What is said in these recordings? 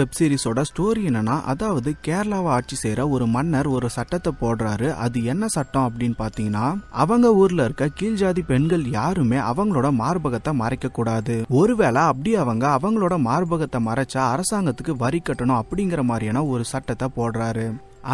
Web சீரிஸோட story என்னன்னா அதாவது கேரளாவை ஆட்சி செய்யற ஒரு மன்னர் ஒரு சட்டத்தை போடுறாரு. அது என்ன சட்டம் அப்படின்னு பாத்தீங்கன்னா அவங்க ஊர்ல இருக்க கீழ் ஜாதி பெண்கள் யாருமே அவங்களோட மார்பகத்தை மறைக்க கூடாது. ஒருவேளை அப்படி அவங்க அவங்களோட மார்பகத்தை மறைச்சா அரசாங்கத்துக்கு வரி கட்டணும் அப்படிங்கிற மாதிரியான ஒரு சட்டத்தை போடுறாரு.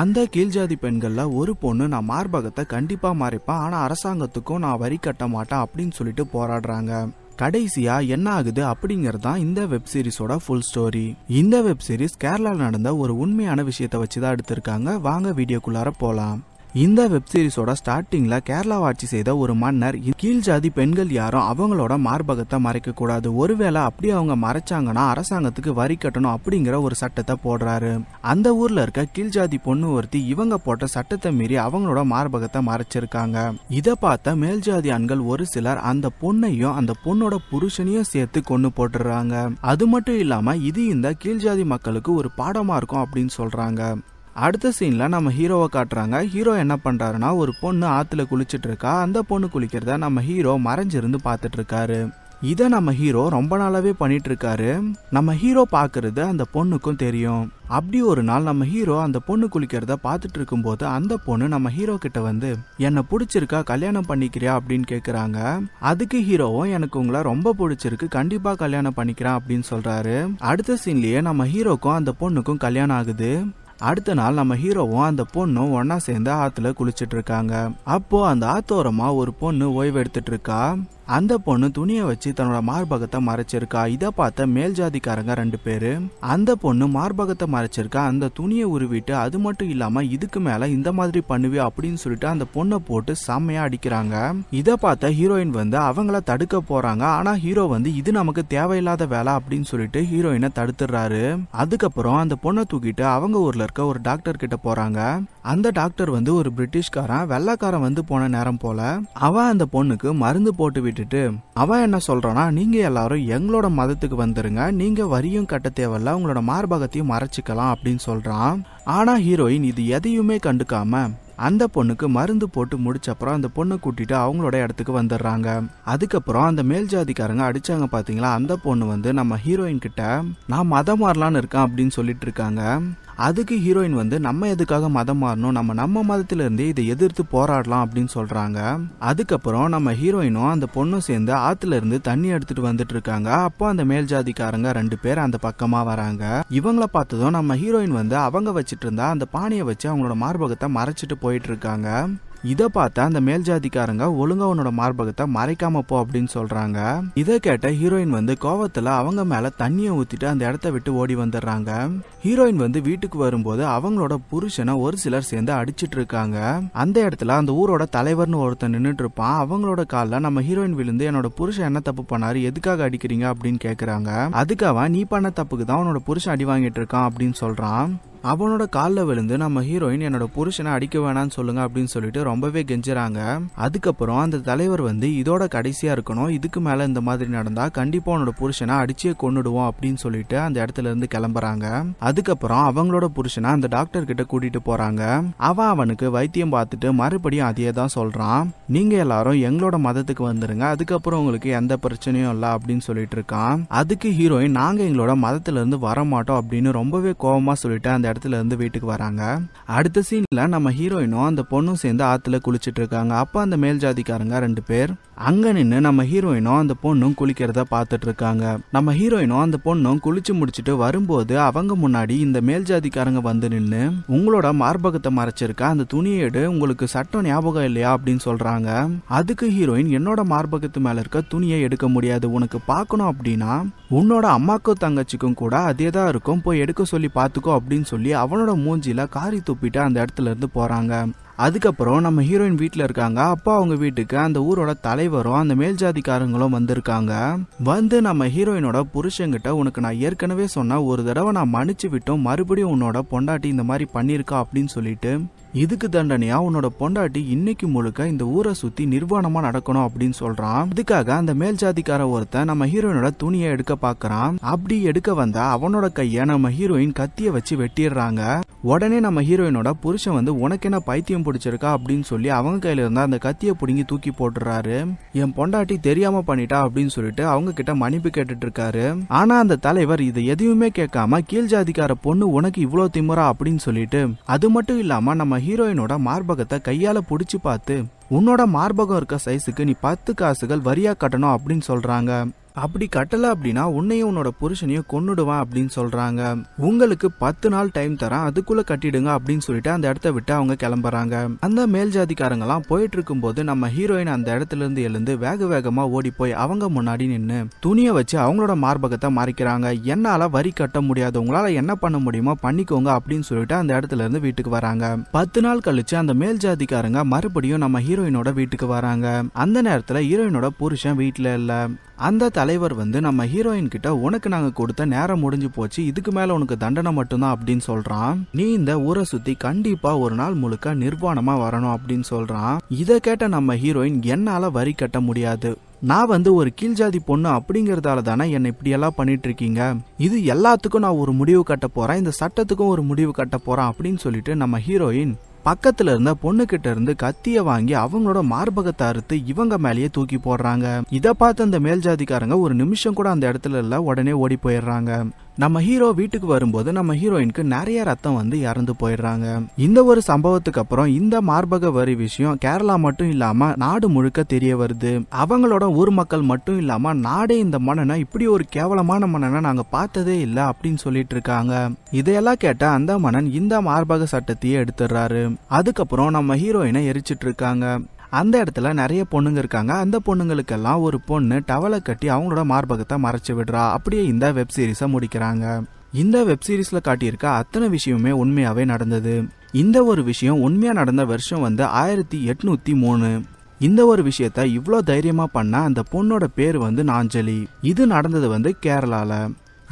அந்த கீழ்ஜாதி பெண்கள்ல ஒரு பொண்ணு நான் மார்பகத்தை கண்டிப்பா மறைப்பேன் ஆனா அரசாங்கத்துக்கும் நான் வரி கட்ட மாட்டேன் அப்படின்னு சொல்லிட்டு போராடுறாங்க. கடைசியா என்ன ஆகுது அப்படிங்கிறது தான் இந்த வெப் சீரிஸோட ஃபுல் ஸ்டோரி இந்த வெப் சீரிஸ் கேரளால நடந்த ஒரு உண்மையான விஷயத்தை வச்சு தான் எடுத்திருக்காங்க. வாங்க வீடியோக்குள்ளார போலாம். இந்த வெப் சீரிஸோட ஸ்டார்டிங்ல கேரளா ஆட்சி செய்த ஒரு மன்னர் கீழ் ஜாதி பெண்கள் யாரும் அவங்களோட மார்பகத்தை மறைக்க கூடாது. ஒருவேளை அப்படி அவங்க மறைச்சாங்கன்னா அரசாங்கத்துக்கு வரி கட்டணும் அப்படிங்கிற ஒரு சட்டத்தை போடுறாரு. அந்த ஊர்ல இருக்க கீழ் ஜாதி பொண்ணு ஒருத்தி இவங்க போட்ட சட்டத்தை மீறி அவங்களோட மார்பகத்தை மறைச்சிருக்காங்க. இதை பார்த்த மேல் ஜாதி ஆண்கள் ஒரு சிலர் அந்த பொண்ணையும் அந்த பொண்ணோட புருஷனையும் சேர்த்து கொண்டு போட்டுறாங்க அது மட்டும் இல்லாம இது இந்த கீழ் ஜாதி மக்களுக்கு ஒரு பாடமா இருக்கும் அப்படின்னு சொல்றாங்க. அடுத்த சீனில் நம்ம ஹீரோவை காட்டுறாங்க. ஹீரோ என்ன பண்ணுறாருன்னா ஒரு பொண்ணு ஆற்றுல குளிச்சுட்டு இருக்கா அந்த பொண்ணு குளிக்கிறத நம்ம ஹீரோ மறைஞ்சிருந்து பார்த்துட்டு இருக்காரு இதை நம்ம ஹீரோ ரொம்ப நாளாவே பண்ணிட்டு இருக்காரு நம்ம ஹீரோ பார்க்கறது அந்த பொண்ணுக்கும் தெரியும். அப்படி ஒரு நாள் நம்ம ஹீரோ அந்த பொண்ணு குளிக்கிறத பார்த்துட்டு இருக்கும்போது அந்த பொண்ணு நம்ம ஹீரோ கிட்ட வந்து என்னை பிடிச்சிருக்கா? கல்யாணம் பண்ணிக்கிறியா? அப்படின்னு கேட்குறாங்க அதுக்கு ஹீரோவும் எனக்கு உங்களை ரொம்ப பிடிச்சிருக்கு. கண்டிப்பாக கல்யாணம் பண்ணிக்கிறேன் அப்படின்னு சொல்கிறாரு அடுத்த சீன்லேயே நம்ம ஹீரோக்கும் அந்த பொண்ணுக்கும் கல்யாணம் ஆகுது. அடுத்த நாள் நம்ம ஹீரோவும் அந்த பொண்ணும் ஒன்னா சேர்ந்து ஆத்துல குளிச்சிட்டு இருக்காங்க. அப்போ அந்த ஆத்தோரமா ஒரு பொண்ணு ஓய்வு எடுத்துட்டு இருக்கா? அந்த பொண்ணு துணியை வச்சு தன்னோட மார்பகத்தை மறைச்சிருக்கா. இதை பார்த்த மேல் ஜாதிக்காரங்க ரெண்டு பேரு. அந்த பொண்ணு மார்பகத்தை மறைச்சிருக்கா. அந்த துணியை உருவிட்டு அது மட்டும் இல்லாம இதுக்கு மேல இந்த மாதிரி பண்ணுவே அப்படின்னு சொல்லிட்டு அந்த பொண்ணை போட்டு செம்மையா அடிக்கிறாங்க. இதை பார்த்த ஹீரோயின் வந்து அவங்கள தடுக்க போறாங்க. ஆனா ஹீரோ வந்து இது நமக்கு தேவையில்லாத வேலை அப்படின்னு சொல்லிட்டு ஹீரோயினை தடுத்துடுறாரு. அதுக்கப்புறம் அந்த பொண்ணை தூக்கிட்டு அவங்க ஊர்ல இருக்க ஒரு டாக்டர் கிட்ட போறாங்க. அந்த டாக்டர் வந்து ஒரு பிரிட்டிஷ்காரன் வெள்ளக்காரன் வந்து போன நேரம் போல அவன் அந்த பொண்ணுக்கு மருந்து போட்டு விட்டுட்டு அவன் என்ன சொல்றானா நீங்க எல்லாரும் எங்களோட மதத்துக்கு வந்துருங்க. நீங்க வரியும் கட்ட தேவையில்ல. உங்களோட மார்பகத்தையும் மறைச்சிக்கலாம் அப்படின்னு சொல்றான். ஆனா ஹீரோயின் இது எதையுமே கண்டுக்காம அந்த பொண்ணுக்கு மருந்து போட்டு முடிச்சப்புறம் அந்த பொண்ணை கூட்டிட்டு அவங்களோட இடத்துக்கு வந்துடுறாங்க. அதுக்கப்புறம் அந்த மேல் ஜாதிக்காரங்க அடிச்சாங்க பாத்தீங்களா? அந்த பொண்ணு வந்து நம்ம ஹீரோயின் கிட்ட நான் மதம் மாறலான்னு இருக்கேன் அப்படின்னு சொல்லிட்டு இருக்காங்க. அதுக்கு ஹீரோயின் வந்து நம்ம எதுக்காக மதம் மாறணும்? நம்ம நம்ம மதத்துல இதை எதிர்த்து போராடலாம் அப்படின்னு சொல்றாங்க. அதுக்கப்புறம் நம்ம ஹீரோயினும் அந்த பொண்ணும் சேர்ந்து ஆத்துல இருந்து தண்ணி எடுத்துட்டு வந்துட்டு இருக்காங்க. அப்போ அந்த மேல் ஜாதிக்காரங்க ரெண்டு பேர் அந்த பக்கமா வராங்க. இவங்கள பார்த்ததும் நம்ம ஹீரோயின் வந்து அவங்க வச்சிட்டு இருந்தா அந்த பானையை வச்சு அவங்களோட மார்பகத்தை மறைச்சிட்டு போயிட்டு இருக்காங்க. இதை பார்த்த அந்த மேல் ஜாதிக்காரங்க ஒழுங்கா உன்னோட மார்பகத்தை மறைக்காம போ அப்படின்னு சொல்றாங்க. இதை கேட்ட ஹீரோயின் வந்து கோவத்துல அவங்க மேல தண்ணியை ஊத்திட்டு அந்த இடத்த விட்டு ஓடி வந்துடுறாங்க. ஹீரோயின் வந்து வீட்டுக்கு வரும்போது அவங்களோட புருஷனை ஒரு சிலர் சேர்ந்து அடிச்சிட்டு இருக்காங்க. அந்த இடத்துல அந்த ஊரோட தலைவர்னு ஒருத்தன் நின்றுட்டு இருப்பான். அவங்களோட காலில் நம்ம ஹீரோயின் விழுந்து என்னோட புருஷன் என்ன தப்பு பண்ணாரு எதுக்காக அடிக்கிறீங்க அப்படின்னு கேக்குறாங்க. அதுக்காக நீ பண்ண தப்புக்கு தான் உன்னோட புருஷன் அடி வாங்கிட்டு இருக்கான் அப்படின்னு சொல்றான். அவனோட காலில் விழுந்து நம்ம ஹீரோயின் என்னோட புருஷனை அடிக்க வேணாம்னு சொல்லுங்க அப்படின்னு சொல்லிட்டு ரொம்பவே கெஞ்சுறாங்க. அதுக்கப்புறம் அந்த தலைவர் வந்து இதோட கடைசியா இருக்கணும். இதுக்கு மேல இந்த மாதிரி நடந்தா கண்டிப்பா உன்னோட புருஷனை அடிச்சே கொன்னுடுவோம் அப்படின்னு சொல்லிட்டு அந்த இடத்துல இருந்து கிளம்புறாங்க. அதுக்கப்புறம் அவங்களோட புருஷனை அந்த டாக்டர் கிட்ட கூட்டிட்டு போறாங்க. அவன் அவனுக்கு வைத்தியம் பார்த்துட்டு மறுபடியும் அதையே தான் சொல்றான். நீங்க எல்லாரும் எங்களோட மதத்துக்கு வந்துருங்க. அதுக்கப்புறம் உங்களுக்கு எந்த பிரச்சனையும் இல்லை அப்படின்னு சொல்லிட்டு இருக்கான். அதுக்கு ஹீரோயின் நாங்க எங்களோட மதத்துல இருந்து வர மாட்டோம் அப்படின்னு ரொம்பவே கோபமா சொல்லிட்டு அந்த இடத்துல இருந்து வீட்டுக்கு வராங்க. அடுத்த சீன்ல நம்ம ஹீரோயினும் அந்த பொண்ணும் சேர்ந்து ஆத்துல குளிச்சிட்டு இருக்காங்க. அப்ப அந்த மேல் ஜாதிக்காரங்க ரெண்டு பேர் அங்க நின்று நம்ம ஹீரோயினும் அந்த பொண்ணும் குளிக்கிறத பார்த்துட்டு இருக்காங்க. நம்ம ஹீரோயினும் அந்த பொண்ணும் குளிச்சு முடிச்சிட்டு வரும்போது அவங்க முன்னாடி இந்த மேல் ஜாதிக்காரங்க வந்து நின்று உங்களோட மார்பகத்தை மறைச்சிருக்க? அந்த துணியை எடு. உங்களுக்கு சட்டம் ஞாபகம் இல்லையா? அப்படின்னு சொல்றாங்க. அதுக்கு ஹீரோயின் என்னோட மார்பகத்து மேல இருக்க துணியை எடுக்க முடியாது. உனக்கு பார்க்கணும் அப்படின்னா உன்னோட அம்மாக்கும் தங்கச்சிக்கும் கூட அதே தான் இருக்கும். போய் எடுக்க சொல்லி பார்த்துக்கோ அப்படின்னு சொல்லி அவனோட மூஞ்சியில காரி துப்பிட்டு அந்த இடத்துல இருந்து போறாங்க. அதுக்கப்புறம் நம்ம ஹீரோயின் வீட்டில் இருக்காங்க. அப்போ அவங்க வீட்டுக்கு அந்த ஊரோட தலைவரும் அந்த மேல் ஜாதிக்காரங்களும் வந்திருக்காங்க. வந்து நம்ம ஹீரோயினோட புருஷங்கிட்ட உனக்கு நான் ஏற்கனவே சொன்ன ஒரு தடவை நான் மன்னிச்சு விட்டோம். மறுபடியும் உன்னோட பொண்டாட்டி இந்த மாதிரி பண்ணியிருக்கா அப்படின்னு சொல்லிட்டு இதுக்கு தண்டனையா? உன்னோட பொண்டாட்டி இன்னைக்கு முழுக்க இந்த ஊரை சுத்தி நிர்வாணமா நடக்கணும் அப்படின்னு சொல்றான். இதுக்காக அந்த மேல் ஜாதிக்கார ஒருத்தன் நம்ம ஹீரோயினோட துணியை எடுக்க பாக்குறான். அப்படி எடுக்க வந்தா அவனோட கைய நம்ம ஹீரோயின் கத்திய வச்சு வெட்டிடுறாங்க. உடனே நம்ம ஹீரோயினோட புருஷன் வந்து உனக்கு என்ன பைத்தியம் பிடிச்சிருக்கா? அப்படின்னு சொல்லி அவங்க கையில இருந்தா அந்த கத்திய பிடுங்கி தூக்கி போட்டுறாரு என் பொண்டாட்டி தெரியாம பண்ணிட்டா? அப்படின்னு சொல்லிட்டு அவங்க கிட்ட மன்னிப்பு கேட்டுட்டு இருக்காரு. ஆனா அந்த தலைவர் இதை எதையுமே கேட்காம கீழ் ஜாதிக்கார பொண்ணு உனக்கு இவ்வளவு திமுறா அப்படின்னு சொல்லிட்டு அது மட்டும் இல்லாம நம்ம ஹீரோயினோட மார்பகத்தை கையால புடிச்சு பார்த்து உன்னோட மார்பகம் இருக்க சைஸுக்கு நீ பத்து காசுகள் வரியா கட்டணும் அப்படின்னு சொல்றாங்க. அப்படி கட்டல அப்படின்னா உன்னையும் உன்னோட புருஷனையும் கொன்னுடுவான் அப்படின்னு சொல்றாங்க. உங்களுக்கு பத்து நாள் டைம் தரேன் அதுக்குள்ள கட்டிடுங்க அப்படின்னு சொல்லிட்டு அந்த இடத்த விட்டு அவங்க கிளம்புறாங்க. அந்த மேல் ஜாதிக்காரங்களாம் போயிட்டு இருக்கும்போது நம்ம ஹீரோயின் அந்த இடத்துல இருந்து எழுந்து வேக வேகமா ஓடி போய் அவங்க முன்னாடி நின்று துணியை வச்சு அவங்களோட மார்பகத்தை மறைக்கிறாங்க. என்னால வரி கட்ட முடியாது உங்களால என்ன பண்ண முடியுமோ பண்ணிக்கோங்க அப்படின்னு சொல்லிட்டு அந்த இடத்துல இருந்து வீட்டுக்கு வராங்க. பத்து நாள் கழிச்சு அந்த மேல் ஜாதிக்காரங்க மறுபடியும் நம்ம ஹீரோயினோட வீட்டுக்கு வராங்க. அந்த நேரத்துல ஹீரோயினோட புருஷன் வீட்டுல இல்ல. அந்த தலைவர் வந்து நம்ம ஹீரோயின் கிட்ட உனக்கு நாங்க கொடுத்த நேரம் முடிஞ்சு போச்சு இதுக்கு மேல உனக்கு தண்டனை மட்டும்தான் அப்படின்னு சொல்றான். நீ இந்த ஊரை சுத்தி கண்டிப்பா ஒரு நாள் முழுக்க நிர்வாணமா வரணும் அப்படின்னு சொல்றான். இத கேட்ட நம்ம ஹீரோயின் என்னால வரி கட்ட முடியாது. நான் வந்து ஒரு கீழ்ஜாதி பொண்ணு அப்படிங்கறதால தானே என்னை இப்படி எல்லாம் பண்ணிட்டு இருக்கீங்க? இது எல்லாத்துக்கும் நான் ஒரு முடிவு கட்ட போறேன் இந்த சட்டத்துக்கும் ஒரு முடிவு கட்ட போறேன் அப்படின்னு சொல்லிட்டு நம்ம ஹீரோயின் பக்கத்துல இருந்த பொண்ணு கிட்ட இருந்து கத்திய வாங்கி அவங்களோட மார்பகத்தை அறுத்து இவங்க மேலேயே தூக்கி போடுறாங்க. இதை பார்த்து அந்த மேல் ஜாதிக்காரங்க ஒரு நிமிஷம் கூட அந்த இடத்துல இல்ல உடனே ஓடி போயிடுறாங்க. நம்ம ஹீரோ வீட்டுக்கு வரும்போது நம்ம ஹீரோயினுக்கு நிறைய ரத்தம் வந்து இறந்து போயிடுறாங்க. இந்த ஒரு சம்பவத்துக்கு அப்புறம் இந்த மார்பக வரி விஷயம் கேரளா மட்டும் இல்லாம நாடு முழுக்க தெரிய வருது. அவங்களோட ஊர் மக்கள் மட்டும் இல்லாம நாடே இந்த மன்னனை இப்படி ஒரு கேவலமான மன்னனை நாங்க பார்த்ததே இல்ல அப்படின்னு சொல்லிட்டு இருக்காங்க. இதையெல்லாம் கேட்ட அந்த மன்னன் இந்த மார்பக சட்டத்தையே எடுத்துடுறாரு. அதுக்கப்புறம் நம்ம ஹீரோயினை எரிச்சிட்டு இருக்காங்க. அந்த இடத்துல நிறைய பொண்ணுங்க இருக்காங்க. அந்த பொண்ணுங்களுக்கெல்லாம் ஒரு பொண்ணு டவலை கட்டி அவங்களோட மார்பகத்தை மறைச்சு விடுறா. அப்படியே இந்த வெப் சீரிஸை முடிக்கிறாங்க. இந்த வெப் சீரிஸ்ல காட்டியிருக்க அத்தனை விஷயமே உண்மையாவே நடந்தது. இந்த ஒரு விஷயம் உண்மையா நடந்த வருஷம் வந்து ஆயிரத்தி எட்நூத்தி மூணு. இந்த ஒரு விஷயத்த இவ்வளோ தைரியமா பண்ண அந்த பொண்ணோட பேர் வந்து நாஞ்சலி. இது நடந்தது வந்து கேரளால.